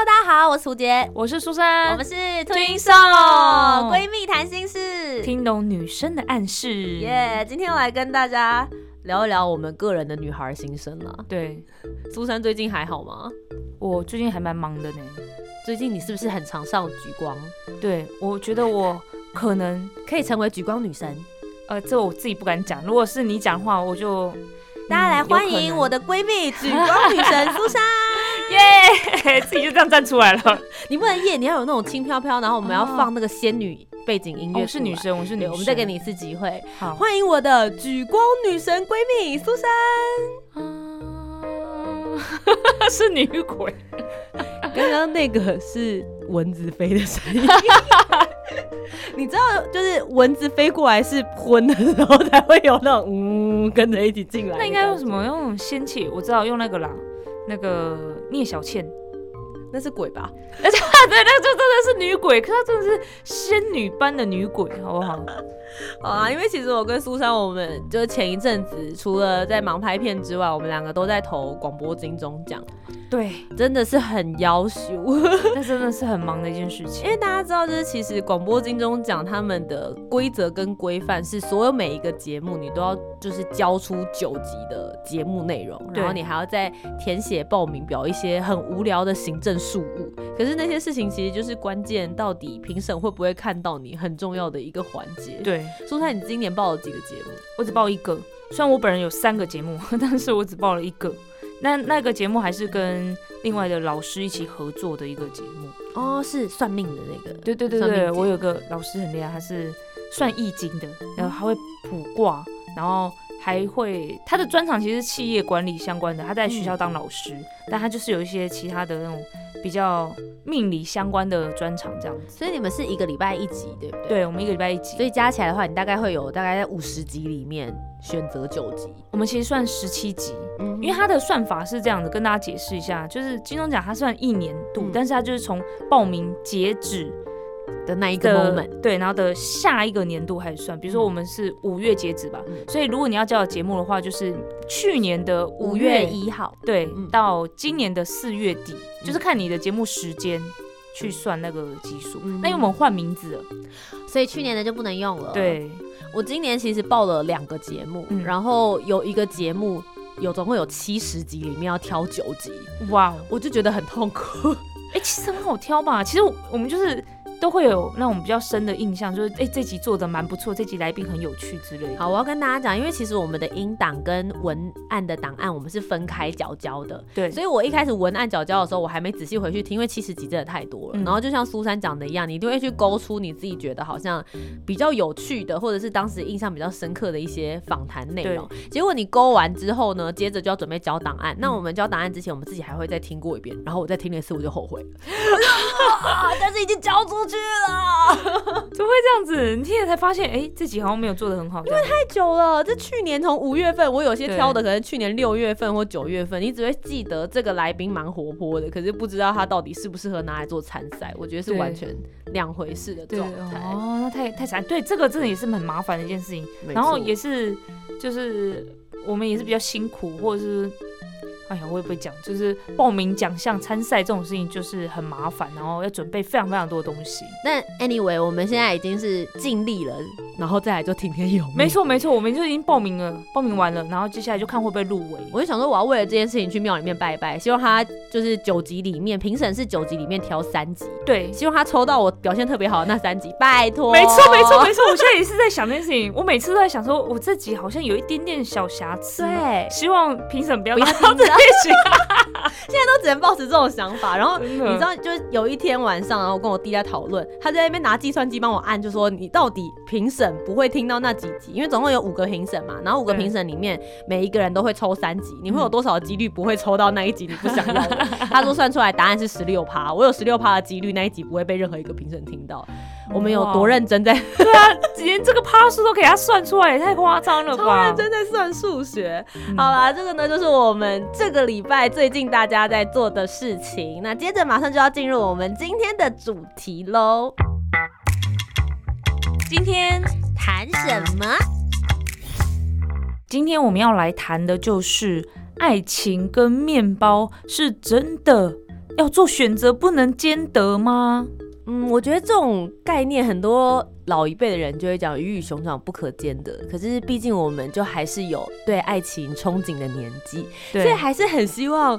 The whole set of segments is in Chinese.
Hello，大家好，我是涂杰，我是苏珊，我们是推送闺蜜谈心事，听懂女生的暗示。耶！今天要来跟大家聊一聊我们个人的女孩心声啦。对，苏珊最近还好吗？我最近还蛮忙的呢。最近你是不是很常上举光？对，我觉得我可能可以成为举光女神。呃，这我自己不敢讲。如果是你讲话，我就大家来欢迎我的闺蜜举光女神苏珊。耶！自己就这样站出来了。你不能耶，你要有那种轻飘飘，然后我们要放那个仙女背景音乐。我是女生，我是女生。我们再给你一次机会。好，欢迎我的举光女神闺蜜苏珊。是女鬼。刚刚那个是蚊子飞的声音。你知道，就是蚊子飞过来是昏的时候才会有那种嗯跟着一起进来。那应该用什么？用仙气？我知道用那个啦。那个聂小倩，那是鬼吧？而 且对，那就真的是女鬼，可她真的是仙女般的女鬼，好不好？好啊，因为其实我跟苏珊，我们就是前一阵子除了在忙拍片之外，我们两个都在投广播金钟奖。对，真的是很要求，那真的是很忙的一件事情。因为大家知道，就是其实广播金钟奖他们的规则跟规范是，所有每一个节目你都要就是交出九集的节目内容，然后你还要再填写报名表一些很无聊的行政事物。可是那些事情其实就是关键，到底评审会不会看到你很重要的一个环节。对，苏珊，你今年报了几个节目？我只报一个，虽然我本人有三个节目，但是我只报了一个。那那个节目还是跟另外的老师一起合作的一个节目哦，是算命的那个。对对对对，我有个老师很厉害，他是算易经的，然后他会卜卦，然后还会他的专长其实是企业管理相关的，他在学校当老师，但他就是有一些其他的那种比较命理相关的专场这样子。所以你们是一个礼拜一集，对不对？对，我们一个礼拜一集，所以加起来的话，你大概会有大概在五十集里面。选择九集，我们其实算十七集，嗯，因为它的算法是这样的，跟大家解释一下，就是金钟奖它算一年度，但是它就是从报名截止的那一个 moment，对，然后的下一个年度开始算，比如说我们是五月截止吧，所以如果你要交的节目的话，就是去年的五月一号，对，到今年的四月底，就是看你的节目时间去算那个基数。那因为我们换名字了，所以去年的就不能用了。对。我今年其实报了两个节目，然后有一个节目有总共有七十集，里面要挑九集，哇，我就觉得很痛苦。哎，其实很好挑吧？其实我们就是。都会有那种比较深的印象，就是哎，这集做的蛮不错，这集来宾很有趣之类。好，我要跟大家讲，因为其实我们的音档跟文案的档案，我们是分开缴交的。对，所以我一开始文案缴交的时候，我还没仔细回去听，因为七十集真的太多了。然后就像苏珊讲的一样，你一定会去勾出你自己觉得好像比较有趣的，或者是当时印象比较深刻的一些访谈内容。结果你勾完之后呢，接着就要准备交档案。那我们交档案之前，我们自己还会再听过一遍。然后我再听了一次，我就后悔了。但是已经交出。去了，怎么会这样子？你现在才发现，哎，自己好像没有做的很好，因为太久了。这去年从五月份，我有些挑的可能去年六月份或九月份，你只会记得这个来宾蛮活泼的，可是不知道他到底适不适合拿来做参赛。我觉得是完全两回事的状态。哦，那太太惨。对，这个真的也是很麻烦的一件事情。然后也是，就是我们也是比较辛苦，或者是。哎呀，我也不会讲，就是报名奖项参赛这种事情就是很麻烦，然后要准备非常非常多的东西。那 anyway，我们现在已经是尽力了，然后再来就听天由命。没错没错，我们就已经报名了，报名完了，然后接下来就看会不会入围。我就想说，我要为了这件事情去庙里面拜拜，希望他就是九集里面评审是九集里面挑三集，对，希望他抽到我表现特别好的那三集，拜托。没错没错没错，我现在也是在想这件事情，我每次都在想说，我这集好像有一点点小瑕疵，对，希望评审不要不要 现在都只能抱持这种想法，然后你知道，就是有一天晚上，然后跟我弟在讨论，他在那边拿计算机帮我按，就说你到底评审不会听到那几集，因为总共有五个评审嘛，然后五个评审里面每一个人都会抽三集，你会有多少几率不会抽到那一集你不想要的？他说算出来答案是十六趴，我有十六趴的几率那一集不会被任何一个评审听到。我们有多认真在？对啊，连这个趴数都给他算出来，也太夸张了吧！超认真在算数学。好啦，这个呢就是我们这个礼拜最近大家在做的事情。那接着马上就要进入我们今天的主题喽。今天谈什么？今天我们要来谈的就是爱情跟面包是真的要做选择不能兼得吗？嗯，我觉得这种概念很多老一辈的人就会讲鱼与熊掌不可兼得。可是毕竟我们就还是有对爱情憧憬的年纪，所以还是很希望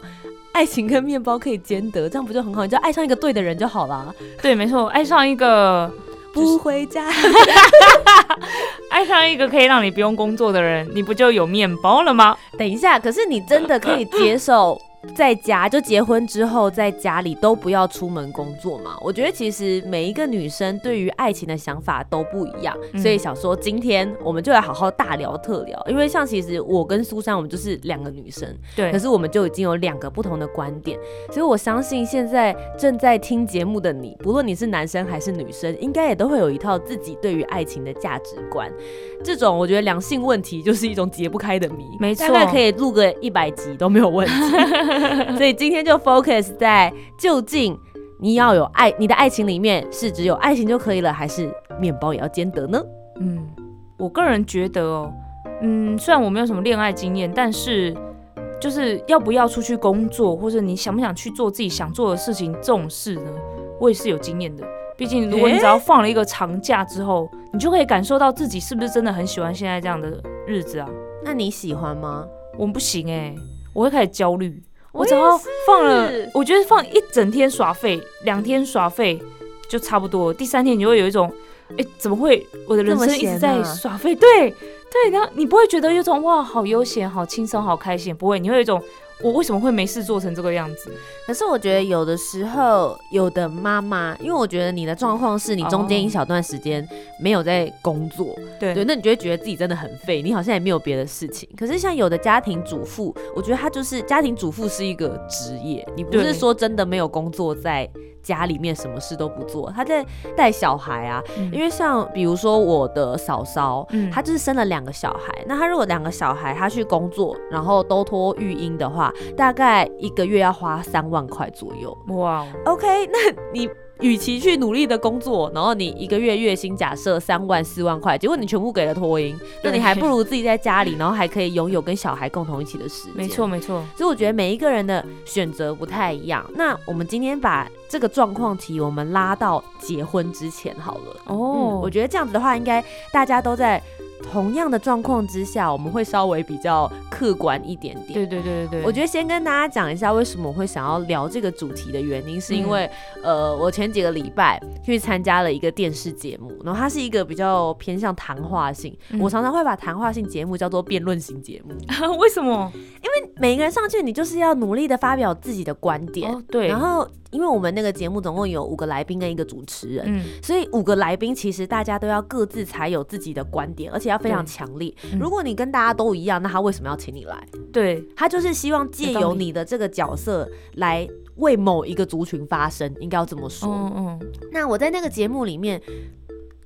爱情跟面包可以兼得，这样不就很好？你就爱上一个对的人就好了。对，没错，爱上一个。不回家，爱上一个可以让你不用工作的人，你不就有面包了吗？等一下，可是你真的可以接受？在家就结婚之后，在家里都不要出门工作嘛？我觉得其实每一个女生对于爱情的想法都不一样，所以想说今天我们就来好好大聊特聊。因为像其实我跟苏珊，我们就是两个女生，对，可是我们就已经有两个不同的观点，所以我相信现在正在听节目的你，不论你是男生还是女生，应该也都会有一套自己对于爱情的价值观。这种我觉得两性问题就是一种解不开的谜，没错，大概可以录个一百集都没有问题。所以今天就 focus 在究竟你要有爱，你的爱情里面是只有爱情就可以了，还是面包也要兼得呢？嗯，我个人觉得哦，嗯，虽然我没有什么恋爱经验，但是就是要不要出去工作，或者你想不想去做自己想做的事情这种事呢，我也是有经验的。毕竟如果你只要放了一个长假之后，你就可以感受到自己是不是真的很喜欢现在这样的日子啊？那你喜欢吗？我们不行哎，我会开始焦虑。我只要放了，我觉得放一整天耍废，两天耍废就差不多。第三天你就会有一种，哎，怎么会我的人生一直在耍废？对对，然后你不会觉得有种哇，好悠闲、好轻松、好开心，不会，你会有一种。我为什么会没事做成这个样子？可是我觉得有的时候，有的妈妈，因为我觉得你的状况是你中间一小段时间没有在工作，对对，那你就会觉得自己真的很废，你好像也没有别的事情。可是像有的家庭主妇，我觉得她就是家庭主妇是一个职业，你不是说真的没有工作在。家里面什么事都不做，他在带小孩啊。因为像比如说我的嫂嫂，她就是生了两个小孩。那她如果两个小孩，她去工作，然后都托育婴的话，大概一个月要花三万块左右。哇，OK，那你。与其去努力的工作，然后你一个月月薪假设三万四万块，结果你全部给了托婴，那你还不如自己在家里，然后还可以拥有跟小孩共同一起的时间。没错没错，所以我觉得每一个人的选择不太一样。那我们今天把这个状况题我们拉到结婚之前好了。哦，我觉得这样子的话，应该大家都在。同样的状况之下，我们会稍微比较客观一点点。对对对对对，我觉得先跟大家讲一下为什么我会想要聊这个主题的原因，是因为呃，我前几个礼拜去参加了一个电视节目，然后它是一个比较偏向谈话性。我常常会把谈话性节目叫做辩论型节目。为什么？因为每个人上去，你就是要努力的发表自己的观点。对，然后。因为我们那个节目总共有五个来宾跟一个主持人，嗯，所以五个来宾其实大家都要各自才有自己的观点，而且要非常强烈。如果你跟大家都一样，那他为什么要请你来？对他就是希望借由你的这个角色来为某一个族群发声，应该要这么说。嗯嗯。那我在那个节目里面，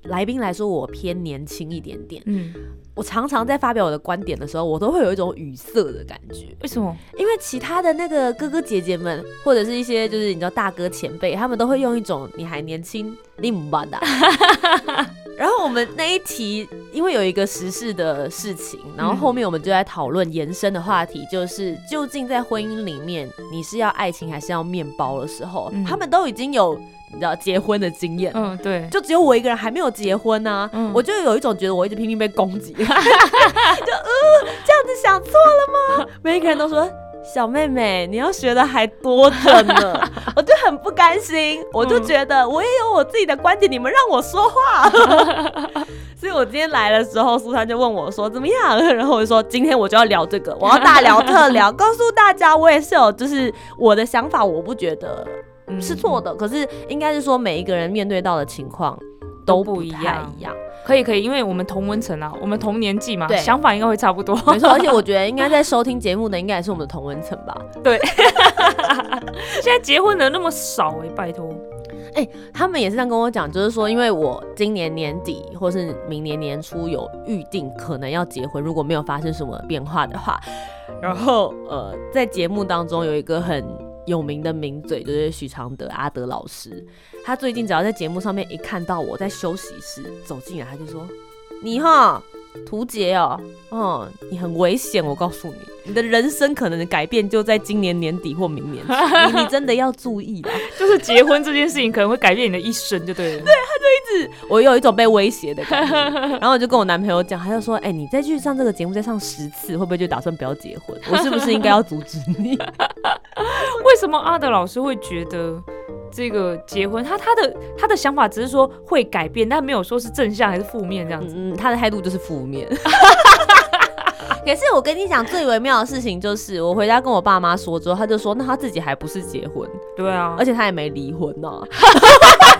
来宾来说我偏年轻一点点，嗯。我常常在发表我的观点的时候，我都会有一种语塞的感觉。为什么？因为其他的那个哥哥姐姐们，或者是一些就是你知道大哥前辈，他们都会用一种“你还年轻，你唔办的”。然后我们那一题，因为有一个时事的事情，然后后面我们就在讨论延伸的话题，就是究竟在婚姻里面，你是要爱情还是要面包的时候，他们都已经有。你知道结婚的经验，嗯，对，就只有我一个人还没有结婚呢，我就有一种觉得我一直拼命被攻击，就呃这样子想错了吗？每一个人都说小妹妹你要学的还多着呢，很不甘心，我就觉得我也有我自己的观点，你们让我说话，所以我今天来的时候，苏珊就问我说怎么样，然后我就说今天我就要聊这个，我要大聊特聊，告诉大家我也是有就是我的想法，我不觉得。是错的，可是应该是说每一个人面对到的情况都不一样一样。可以可以，因为我们同温层啊，我们同年纪嘛，对想法应该会差不多。没错，而且我觉得应该在收听节目的应该也是我们的同温层吧。对 现在结婚的那么少哎、拜托。他们也是这样跟我讲，就是说，因为我今年年底或是明年年初有预定可能要结婚，如果没有发生什么变化的话，然后呃，在节目当中有一个很有名的名嘴，就是许常德阿德老师，他最近只要在节目上面一看到我在休息室走进来，他就说：“你哈。”图杰哦，嗯，你很危险，我告诉你，你的人生可能的改变就在今年年底或明年，你你真的要注意啦。就是结婚这件事情可能会改变你的一生，就对了。对，他就一直我有一种被威胁的感觉，然后我就跟我男朋友讲，他就说：“哎、你再去上这个节目，再上十次，会不会就打算不要结婚？我是不是应该要阻止你 为什么阿德老师会觉得这个结婚，他他的他的想法只是说会改变，但没有说是正向还是负面这？”样子。嗯，他的态度就是负面。可是我跟你讲，最微妙的事情就是，我回家跟我爸妈说之后，他就说：“那他自己还不是结婚，对啊，而且他也没离婚呢、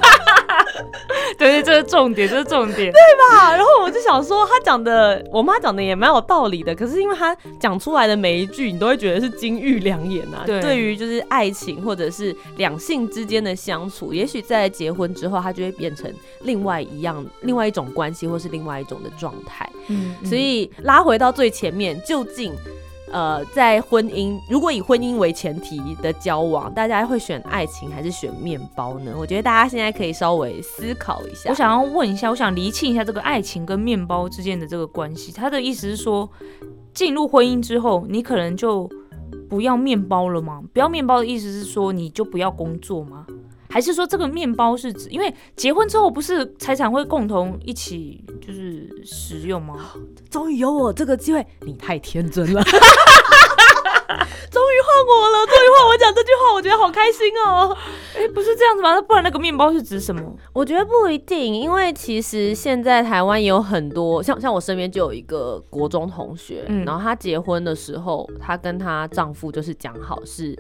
对 对，这是重点，这是重点。对吧，然后我就想说，他讲的，我妈讲的也蛮有道理的。可是因为他讲出来的每一句，你都会觉得是金玉良言啊。对对于就是爱情或者是两性之间的相处，也许在结婚之后，它就会变成另外一样、另外一种关系，或是另外一种的状态。嗯，所以拉回到最前面，究竟。呃，在婚姻，如果以婚姻为前提的交往，大家会选爱情还是选面包呢？我觉得大家现在可以稍微思考一下。我想要问一下，我想厘清一下这个爱情跟面包之间的这个关系。他的意思是说，进入婚姻之后，你可能就不要面包了吗？不要面包的意思是说，你就不要工作吗？还是说这个面包是指，因为结婚之后不是财产会共同一起就是使用吗？终于有我这个机会，你太天真了。终于换我了，终于换我讲这句话，我觉得好开心哦。哎、不是这样子吗？那不然那个面包是指什么？我觉得不一定，因为其实现在台湾也有很多，像像我身边就有一个国中同学，嗯然后她结婚的时候，她跟她丈夫就是讲好是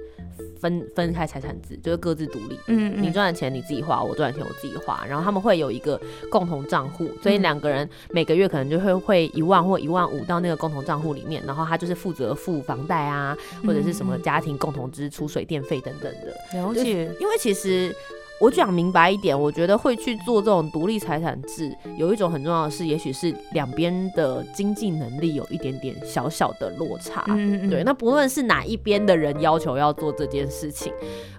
分分开财产制，就是各自独立。嗯你赚的钱你自己花，我赚的钱我自己花，然后他们会有一个共同账户，所以嗯两个人每个月可能就会会一万或一万五到那个共同账户里面，然后他就是负责付房贷啊，或者是什么家庭共同支出、水电费等等的。了解，因为其实我讲明白一点，我觉得会去做这种独立财产制，有一种很重要的是，也许是两边的经济能力有一点点小小的落差。嗯嗯对，那不论是哪一边的人要求要做这件事情，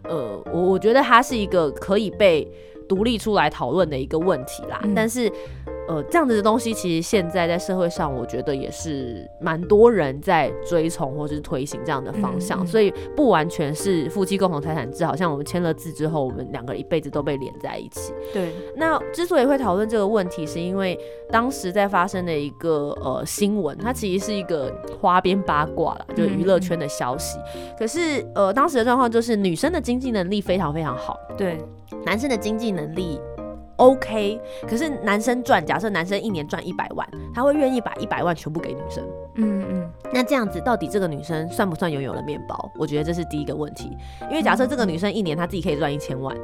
呃，我我觉得它是一个可以被独立出来讨论的一个问题啦。嗯但是，呃，这样子的东西其实现在在社会上，我觉得也是蛮多人在追崇或是推行这样的方向，嗯。嗯所以不完全是夫妻共同财产制，好像我们签了字之后，我们两个人一辈子都被连在一起。对，那之所以会讨论这个问题，是因为当时在发生的一个呃新闻，它其实是一个花边八卦啦，就是娱乐圈的消息。可是呃，当时的状况就是女生的经济能力非常非常好，对，男生的经济能力 OK，可是男生赚，假设男生一年赚一百万，他会愿意把一百万全部给女生。嗯嗯那这样子，到底这个女生算不算拥有了面包？我觉得这是第一个问题，因为假设这个女生一年她自己可以赚一千万。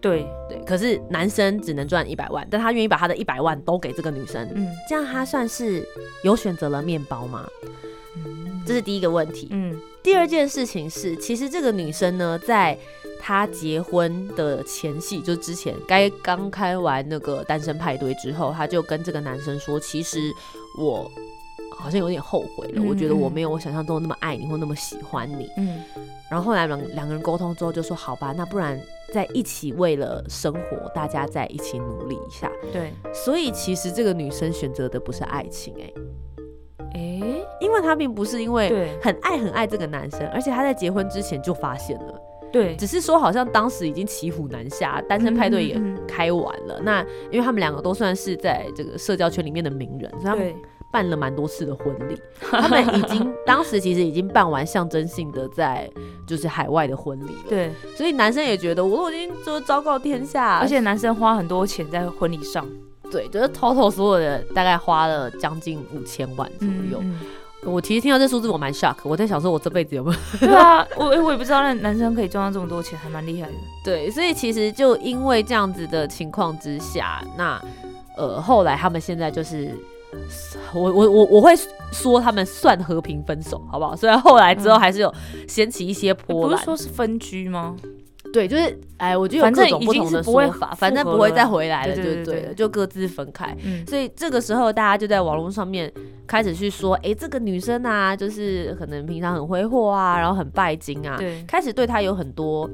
对，对，可是男生只能赚一百万，但他愿意把他的一百万都给这个女生，嗯这样他算是有选择了面包吗？这是第一个问题。嗯第二件事情是，其实这个女生呢，在她结婚的前戏，就之前该刚开完那个单身派对之后，她就跟这个男生说，其实我好像有点后悔了，嗯我觉得我嗯。没有我想象中那么爱你或那么喜欢你。嗯。然后后来两两个人沟通之后就说，好吧，那不然在一起为了生活，大家在一起努力一下。对，所以其实这个女生选择的不是爱情、欸，哎、因为她并不是因为很爱很爱这个男生，而且她在结婚之前就发现了，对，只是说好像当时已经骑虎难下，单身派对也开完了。那因为他们两个都算是在这个社交圈里面的名人，所以他们，办了蛮多次的婚礼，他们已经当时其实已经办完象征性的在就是海外的婚礼了。对，所以男生也觉得我都已经就是昭告天下，而且男生花很多钱在婚礼上。对，就是 total 所有的大概花了将近五千万左右。嗯我其实听到这数字我蛮 shock，我在想说我这辈子有没有？对啊，我我也不知道那男生可以赚到这么多钱，还蛮厉害的。对，所以其实就因为这样子的情况之下，那呃后来他们现在就是我我我我会说他们算和平分手，好不好？虽然后来之后还是有掀起一些波澜，不是说是分居吗？对，就是哎，我觉得有各种不同的说法，反正不会再回来了，就对了，就各自分开。所以这个时候，大家就在网络上面开始去说，哎，这个女生啊，就是可能平常很挥霍啊，然后很拜金啊，开始对她有很多。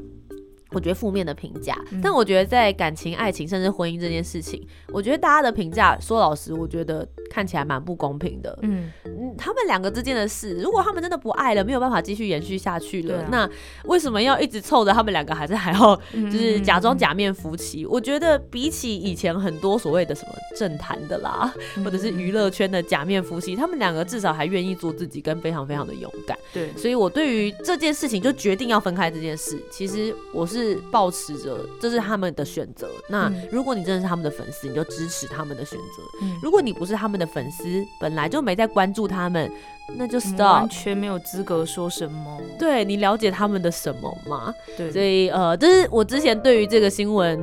我觉得负面的评价，但我觉得在感情、爱情甚至婚姻这件事情，我觉得大家的评价，说老实，我觉得看起来蛮不公平的。嗯嗯，他们两个之间的事，如果他们真的不爱了，没有办法继续延续下去了，那为什么要一直凑着他们两个，还是还要就是假装假面夫妻？我觉得比起以前很多所谓的什么政坛的啦，或者是娱乐圈的假面夫妻，他们两个至少还愿意做自己，跟非常非常的勇敢。对，所以我对于这件事情就决定要分开这件事，其实我是。是保持着，这是他们的选择。那如果你真的是他们的粉丝，你就支持他们的选择。如果你不是他们的粉丝，本来就没在关注他们，那就 stop，完全没有资格说什么。对你了解他们的什么吗？对，所以呃，这是我之前对于这个新闻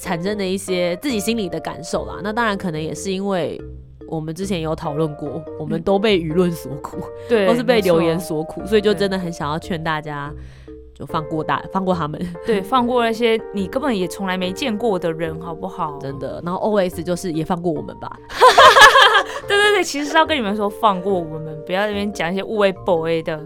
产生的一些自己心里的感受啦。那当然可能也是因为我们之前有讨论过，我们都被舆论所苦，对，都是被留言所苦，所以就真的很想要劝大家。就放过大，放过他们，对，放过那些你根本也从来没见过的人，好不好？真的。然后 O S 就是也放过我们吧。对对对，其实是要跟你们说放过我们，不要那边讲一些误会 boy 的。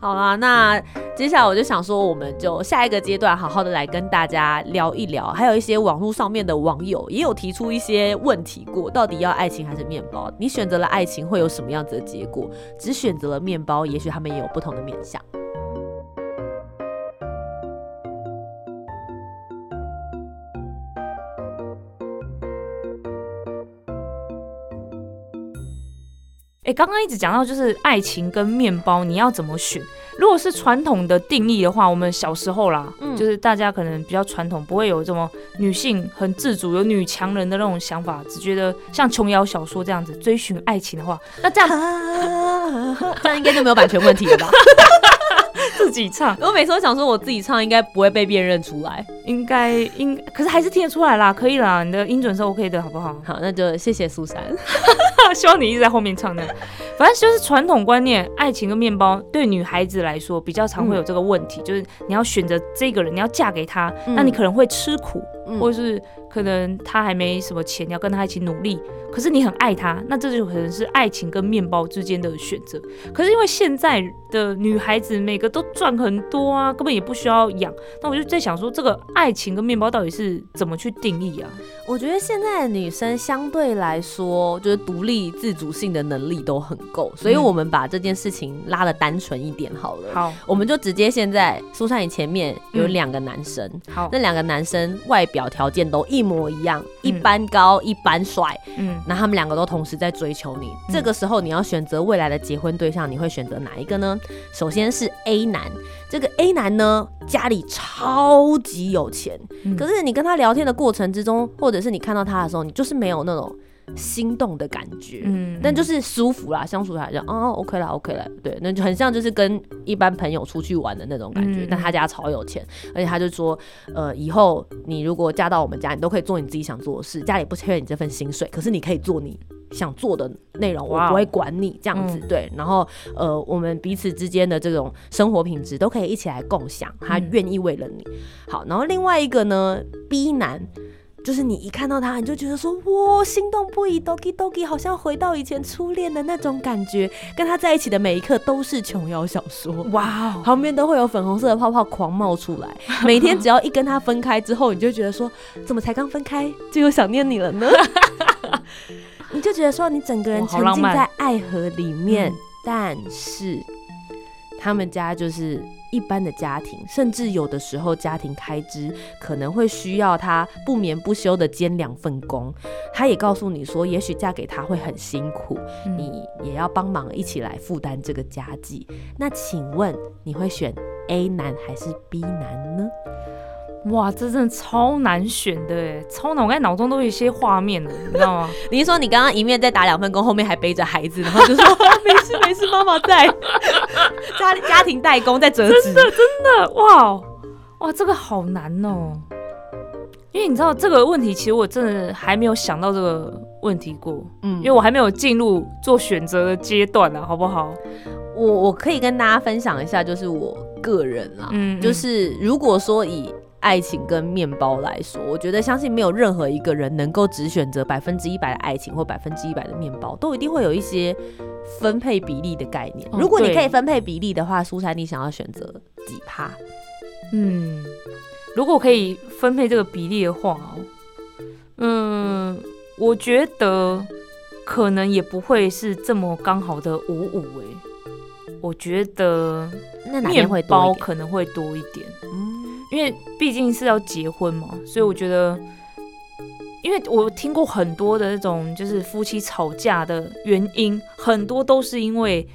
好啦，那接下来我就想说，我们就下一个阶段好好的来跟大家聊一聊，还有一些网络上面的网友也有提出一些问题过，到底要爱情还是面包？你选择了爱情会有什么样子的结果？只选择了面包，也许他们也有不同的面相。哎，刚刚一直讲到就是爱情跟面包，你要怎么选？如果是传统的定义的话，我们小时候啦，就是大家可能比较传统，不会有这么女性很自主、有女强人的那种想法，只觉得像琼瑶小说这样子追寻爱情的话，那这样 这样应该就没有版权问题了吧？自己唱，我每次都想说我自己唱应该不会被辨认出来，应该应，可是还是听得出来啦，可以啦，你的音准是 OK 的，好不好？好，那就谢谢苏珊，希望你一直在后面唱的。反正就是传统观念，爱情跟面包对女孩子来说比较常会有这个问题，就是你要选择这个人，你要嫁给他，那你可能会吃苦，或者是可能他还没什么钱，你要跟他一起努力。可是你很爱他，那这就可能是爱情跟面包之间的选择。可是因为现在的女孩子每个都赚很多啊，根本也不需要养。那我就在想说，这个爱情跟面包到底是怎么去定义啊？我觉得现在的女生相对来说，就是独立自主性的能力都很够，所以我们把这件事情拉的单纯一点好了。好，我们就直接现在苏珊你前面有两个男生，好，那两个男生外表条件都一模一样，一般高，一般帅，嗯。那他们两个都同时在追求你，这个时候你要选择未来的结婚对象，你会选择哪一个呢？首先是 A 男，这个 A 男呢家里超级有钱，可是你跟他聊天的过程之中，或者是你看到他的时候，你就是没有那种心动的感觉，嗯，但就是舒服啦，相处来就，哦，OK 啦，OK 啦，对，那就很像就是跟一般朋友出去玩的那种感觉。但他家超有钱，而且他就说，呃，以后你如果嫁到我们家，你都可以做你自己想做的事，家里不缺你这份薪水，可是你可以做你想做的内容，我不会管你这样子，对。然后，呃，我们彼此之间的这种生活品质都可以一起来共享，他愿意为了你好。然后另外一个呢，B 男。就是你一看到他，你就觉得说哇，心动不已，doki doki，好像回到以前初恋的那种感觉。跟他在一起的每一刻都是琼瑶小说，哇，旁边都会有粉红色的泡泡狂冒出来。每天只要一跟他分开之后，你就觉得说，怎么才刚分开就又想念你了呢？你就觉得说，你整个人沉浸在爱河里面，但是他们家就是。一般的家庭，甚至有的时候家庭开支可能会需要他不眠不休的兼两份工。他也告诉你说，也许嫁给他会很辛苦，你也要帮忙一起来负担这个家计。那请问你会选 A 男还是 B 男呢？哇，这真的超难选的哎，超难！我刚才脑中都有一些画面了，你知道吗？你是说你刚刚一面在打两份工，后面还背着孩子，然后就说 没事没事，妈妈在，家家庭代工在折纸，真的真的哇哇，这个好难哦。因为你知道这个问题，其实我真的还没有想到这个问题过，嗯，因为我还没有进入做选择的阶段呢，好不好？我我可以跟大家分享一下，就是我个人啦，嗯，就是如果说以爱情跟面包来说，我觉得相信没有任何一个人能够只选择百分之一百的爱情或百分之一百的面包，都一定会有一些分配比例的概念。如果你可以分配比例的话，苏珊，你想要选择几趴？嗯。如果可以分配这个比例的话，嗯，我觉得可能也不会是这么刚好的五五哎，我觉得那面包可能会多一点，嗯，因为毕竟是要结婚嘛，所以我觉得，因为我听过很多的那种就是夫妻吵架的原因，很多都是因为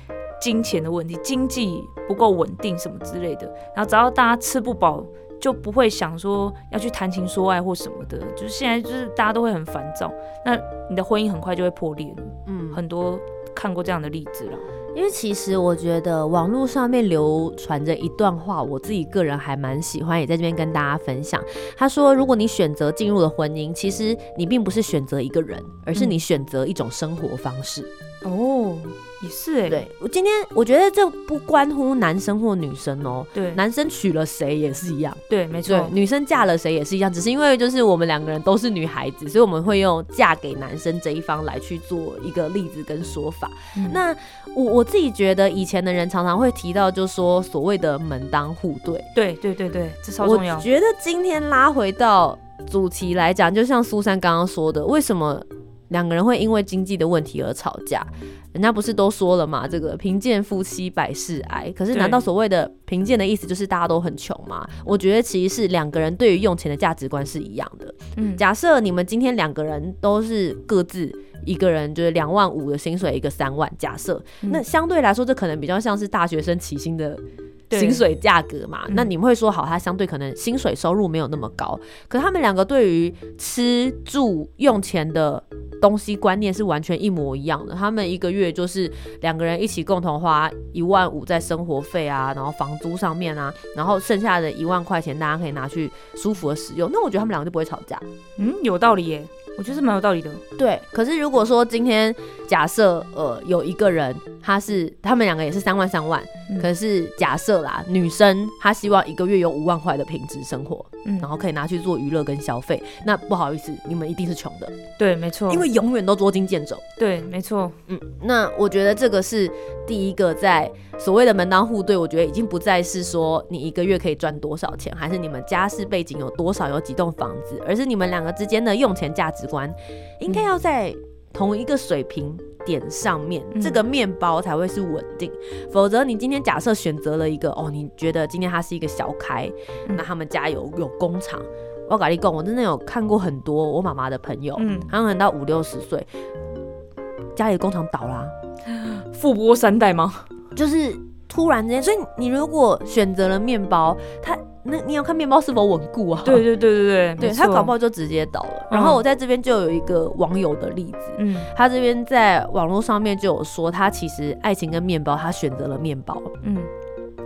金钱的问题，经济不够稳定什么之类的，然后只要大家吃不饱。就不会想说要去谈情说爱或什么的，就是现在就是大家都会很烦躁，那你的婚姻很快就会破裂了。嗯，很多看过这样的例子了。因为其实我觉得网络上面流传着一段话，我自己个人还蛮喜欢，也在这边跟大家分享。他说，如果你选择进入了婚姻，其实你并不是选择一个人，而是你选择一种生活方式。哦。也是哎，对我今天我觉得这不关乎男生或女生哦，对，男生娶了谁也是一样，对，没错，女生嫁了谁也是一样，只是因为就是我们两个人都是女孩子，所以我们会用嫁给男生这一方来去做一个例子跟说法。那我我自己觉得以前的人常常会提到，就说所谓的门当户对，对对对对，这超重要。我觉得今天拉回到主题来讲，就像苏珊刚刚说的，为什么？两个人会因为经济的问题而吵架，人家不是都说了嘛？这个贫贱夫妻百事哀。可是难道所谓的贫贱的意思就是大家都很穷吗？我觉得其实是两个人对于用钱的价值观是一样的。嗯，假设你们今天两个人都是各自一个人就是两万五的薪水，一个三万，假设那相对来说，这可能比较像是大学生起薪的。薪水价格嘛，那你们会说好，他相对可能薪水收入没有那么高，可他们两个对于吃住用钱的东西观念是完全一模一样的。他们一个月就是两个人一起共同花一万五在生活费啊，然后房租上面啊，然后剩下的一万块钱大家可以拿去舒服的使用。那我觉得他们两个就不会吵架。嗯，有道理耶。我觉得是蛮有道理的，对。可是如果说今天假设呃有一个人，他是他们两个也是三万三万，可是假设啦，女生她希望一个月有五万块的品质生活，嗯，然后可以拿去做娱乐跟消费，那不好意思，你们一定是穷的，对，没错，因为永远都捉襟见肘，对，没错，嗯，那我觉得这个是第一个在。所谓的门当户对，我觉得已经不再是说你一个月可以赚多少钱，还是你们家世背景有多少，有几栋房子，而是你们两个之间的用钱价值观应该要在同一个水平点上面，这个面包才会是稳定。否则，你今天假设选择了一个哦，你觉得今天它是一个小开，那他们家有有工厂，我跟你讲，我真的有看过很多我妈妈的朋友，嗯，他们到五六十岁，家里的工厂倒啦，富不过三代吗？就是突然之间，所以你如果选择了面包，它那你要看面包是否稳固啊？对对对对对，对他搞不好就直接倒了。然后我在这边就有一个网友的例子，嗯，他这边在网络上面就有说，他其实爱情跟面包，他选择了面包，嗯。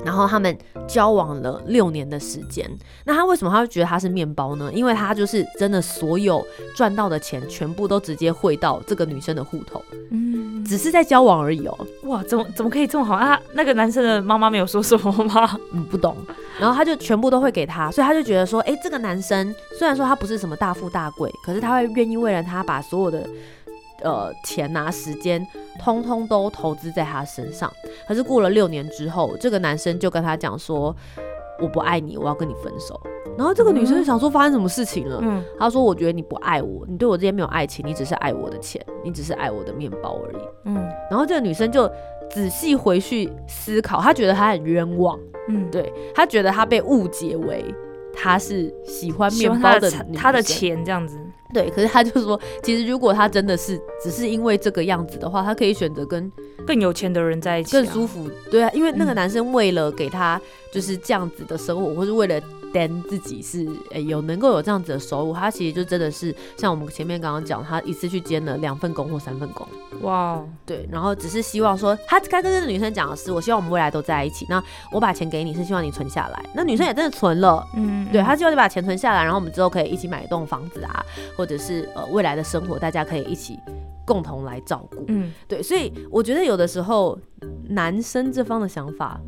然后他们交往了六年的时间，那他为什么他会觉得他是面包呢？因为他就是真的所有赚到的钱全部都直接汇到这个女生的户头，嗯，只是在交往而已哦。哇，怎么怎么可以这么好啊？那个男生的妈妈没有说什么吗？嗯，不懂。然后他就全部都会给他，所以他就觉得说，哎，这个男生虽然说他不是什么大富大贵，可是他会愿意为了他把所有的。呃，钱拿时间，通通都投资在他身上。可是过了六年之后，这个男生就跟他讲说：“我不爱你，我要跟你分手。”然后这个女生就想说：“发生什么事情了？”嗯，他说：“我觉得你不爱我，你对我之间没有爱情，你只是爱我的钱，你只是爱我的面包而已。”嗯，然后这个女生就仔细回去思考，她觉得她很冤枉。嗯，对，她觉得她被误解为她是喜欢面包的，他的钱这样子。对，可是他就说，其实如果他真的是只是因为这个样子的话，他可以选择跟更有钱的人在一起，更舒服。对啊，因为那个男生为了给他就是这样子的生活，或是为了 stand 自己是诶有能够有这样子的收入，他其实就真的是像我们前面刚刚讲，他一次去兼了两份工或三份工，哇，对，然后只是希望说他该跟这个女生讲的是，我希望我们未来都在一起，那我把钱给你是希望你存下来，那女生也真的存了，嗯，对他希望你把钱存下来，然后我们之后可以一起买一栋房子啊，或者是呃未来的生活大家可以一起。共同来照顾，嗯，对，所以我觉得有的时候男生这方的想法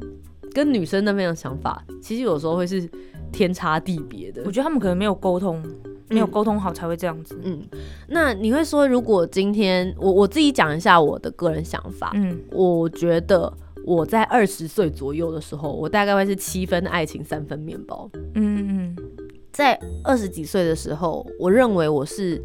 跟女生那边的想法，其实有时候会是天差地别的。我觉得他们可能没有沟通，没有沟通好才会这样子。嗯，那你会说，如果今天我我自己讲一下我的个人想法，嗯，我觉得我在二十岁左右的时候，我大概会是七分爱情，三分面包。嗯嗯，在二十几岁的时候，我认为我是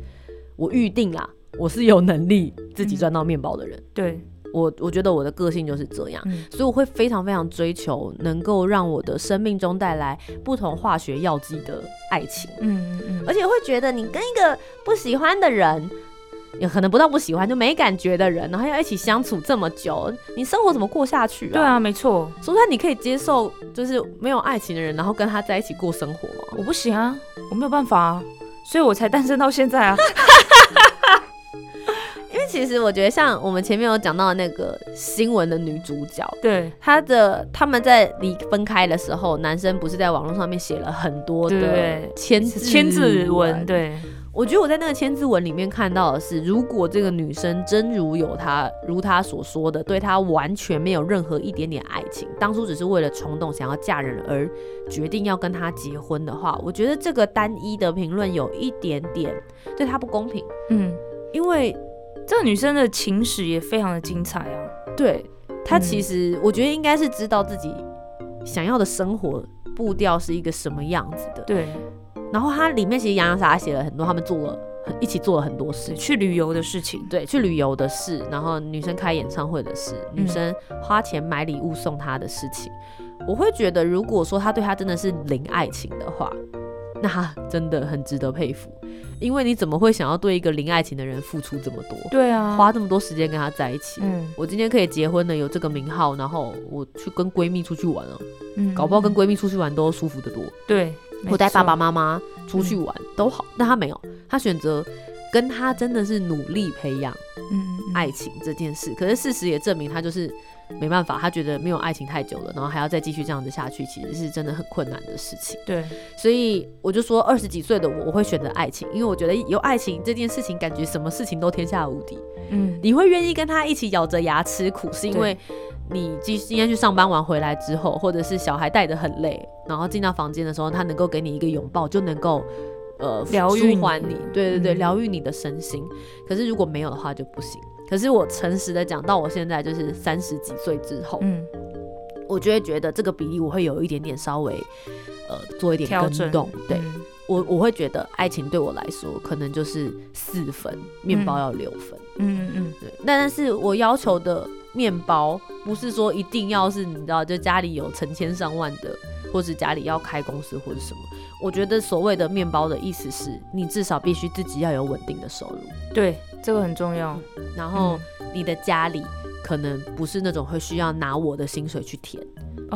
我预定啊。我是有能力自己赚到面包的人，对我，我觉得我的个性就是这样，所以我会非常非常追求能够让我的生命中带来不同化学药剂的爱情，嗯嗯嗯，而且会觉得你跟一个不喜欢的人，也可能不到不喜欢就没感觉的人，然后要一起相处这么久，你生活怎么过下去啊？对啊，没错。所以你可以接受就是没有爱情的人，然后跟他在一起过生活吗？我不行啊，我没有办法啊，所以我才单身到现在啊。其实我觉得，像我们前面有讲到的那个新闻的女主角，对她的他们在离分开的时候，男生不是在网络上面写了很多的签签字文？对，我觉得我在那个签字文里面看到的是，如果这个女生真如有她如她所说的，对她完全没有任何一点点爱情，当初只是为了冲动想要嫁人而决定要跟他结婚的话，我觉得这个单一的评论有一点点对她不公平。嗯，因为。这个女生的情史也非常的精彩啊！对她其实，我觉得应该是知道自己想要的生活步调是一个什么样子的。对，然后她里面其实洋洋洒洒写了很多，他们做了一起做了很多事，去旅游的事情，对，去旅游的事，然后女生开演唱会的事，女生花钱买礼物送他的事情。我会觉得，如果说他对他真的是零爱情的话，那他真的很值得佩服。因为你怎么会想要对一个零爱情的人付出这么多？对啊，花这么多时间跟他在一起。嗯，我今天可以结婚了，有这个名号，然后我去跟闺蜜出去玩了。嗯，搞不好跟闺蜜出去玩都舒服得多。对，我带爸爸妈妈出去玩都好，但他没有，他选择跟他真的是努力培养嗯爱情这件事。可是事实也证明，他就是。没办法，他觉得没有爱情太久了，然后还要再继续这样子下去，其实是真的很困难的事情。对，所以我就说二十几岁的我，我会选择爱情，因为我觉得有爱情这件事情，感觉什么事情都天下无敌。嗯，你会愿意跟他一起咬着牙吃苦，是因为你今今天去上班完回来之后，或者是小孩带的很累，然后进到房间的时候，他能够给你一个拥抱，就能够呃疗愈你，对对对，疗愈你的身心。可是如果没有的话就不行。可是我诚实的讲，到我现在就是三十几岁之后，嗯，我就会觉得这个比例我会有一点点稍微，呃，做一点更动。对我，我会觉得爱情对我来说可能就是四分，面包要六分。嗯嗯，对。但是我要求的面包不是说一定要是你知道，就家里有成千上万的，或是家里要开公司或者什么。我觉得所谓的面包的意思是你至少必须自己要有稳定的收入。对。这个很重要，然后你的家里可能不是那种会需要拿我的薪水去填，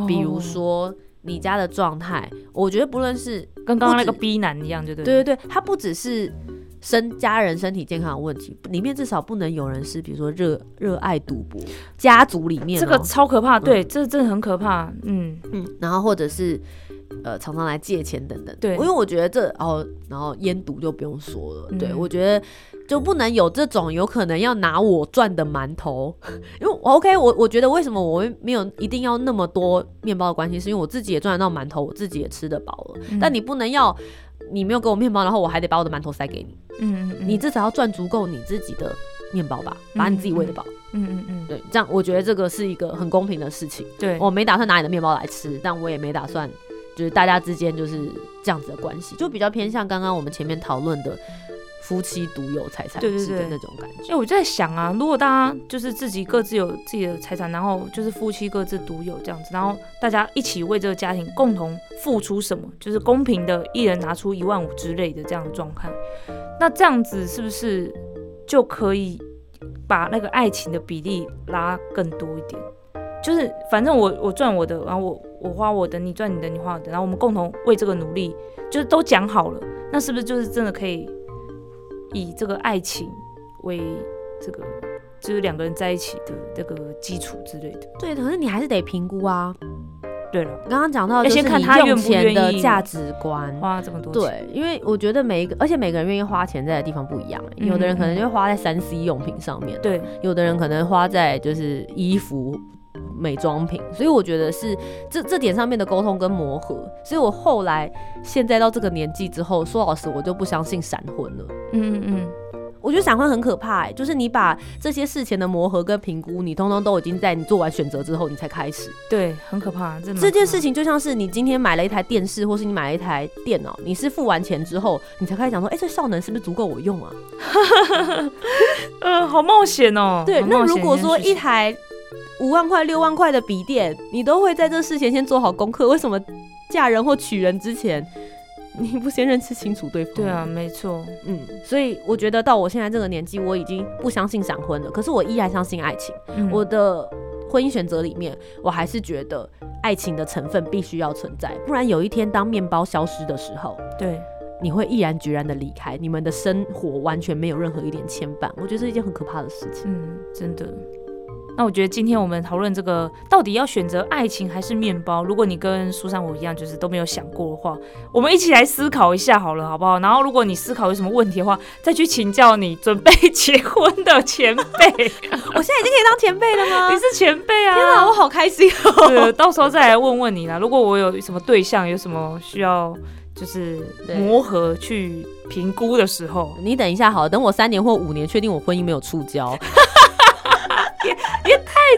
比如说你家的状态，我觉得不论是跟刚刚那个 B 男一样，就对，对对对，他不只是身家人身体健康的问题，里面至少不能有人是比如说热热爱赌博，家族里面这个超可怕，对，这真的很可怕，嗯。嗯，然后或者是。呃，常常来借钱等等，对，因为我觉得这，哦，然后烟毒就不用说了，对我觉得就不能有这种有可能要拿我赚的馒头，因为我 OK，我我觉得为什么我没有一定要那么多面包的关系，是因为我自己也赚得到馒头，我自己也吃得饱了，但你不能要你没有给我面包，然后我还得把我的馒头塞给你，嗯嗯，你至少要赚足够你自己的面包吧，把你自己喂得饱，嗯嗯嗯，对，这样我觉得这个是一个很公平的事情，对。我没打算拿你的面包来吃，但我也没打算。就是大家之间就是这样子的关系，就比较偏向刚刚我们前面讨论的夫妻独有财产制的那种感觉。因为我在想啊，如果大家就是自己各自有自己的财产，然后就是夫妻各自独有这样子，然后大家一起为这个家庭共同付出什么，就是公平的，一人拿出一万五之类的这样的状态，那这样子是不是就可以把那个爱情的比例拉更多一点？就是反正我我赚我的，然后我。我花我的，你赚你的，你花我的，然后我们共同为这个努力，就是都讲好了，那是不是就是真的可以以这个爱情为这个，就是两个人在一起的这个基础之类的？对，可是你还是得评估啊。对了，刚刚讲到就是你用钱的价值观。花这么多钱，对，因为我觉得每一个，而且每个人愿意花钱在的地方不一样。欸有的人可能就会花在三 C 用品上面，对，有的人可能花在就是衣服、美妆品，所以我觉得是这这点上面的沟通跟磨合。所以我后来现在到这个年纪之后，说老实，我就不相信闪婚了。嗯嗯嗯，我觉得闪婚很可怕、欸，就是你把这些事前的磨合跟评估，你通通都已经在你做完选择之后，你才开始。对，很可怕，这蛮这件事情就像是你今天买了一台电视，或是你买了一台电脑，你是付完钱之后，你才开始想说，哎、这效能是不是足够我用啊？呃，好冒险哦。对，那如果说一台五万块、六万块的笔电，你都会在这事前先做好功课，为什么嫁人或娶人之前，你不先认识清楚对方？对啊，，没错，嗯，所以我觉得到我现在这个年纪，我已经不相信闪婚了，可是我依然相信爱情。嗯我的婚姻选择里面，我还是觉得爱情的成分必须要存在，不然有一天当面包消失的时候，对。你会毅然决然的离开，你们的生活完全没有任何一点牵绊，我觉得是一件很可怕的事情。嗯，真的。那我觉得今天我们讨论这个，到底要选择爱情还是面包？如果你跟苏珊我一样，就是都没有想过的话，我们一起来思考一下好了，好不好？然后如果你思考有什么问题的话，再去请教你准备 结婚的前辈。我现在已经可以当前辈了吗？你是前辈啊！天哪，我好开心哦！对，到时候再来问问你啦。如果我有什么对象，有什么需要就是磨合去评估的时候，你等一下好了，等我三年或五年，确定我婚姻没有触礁。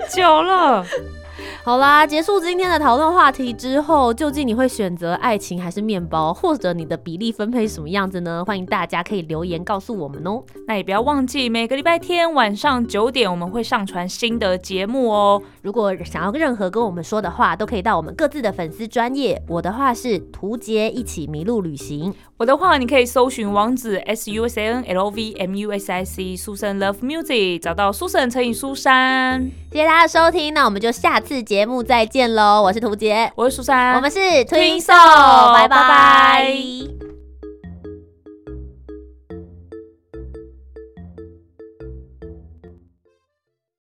久了。好啦，结束今天的讨论话题之后，究竟你会选择爱情还是面包，或者你的比例分配什么样子呢？欢迎大家可以留言告诉我们哦。那也不要忘记，每个礼拜天晚上九点我们会上传新的节目哦。如果想要任何跟我们说的话，都可以到我们各自的粉丝专业。我的话是图杰一起迷路旅行。我的话，你可以搜寻网址 s u s a n l o v m u s i c 苏珊 Love Music，找到苏珊乘以苏珊。谢谢大家的收听，那我们就下次节目再见喽。我是图杰，我是苏珊，我们是 Twin Twin Soul，Soul，拜拜。拜拜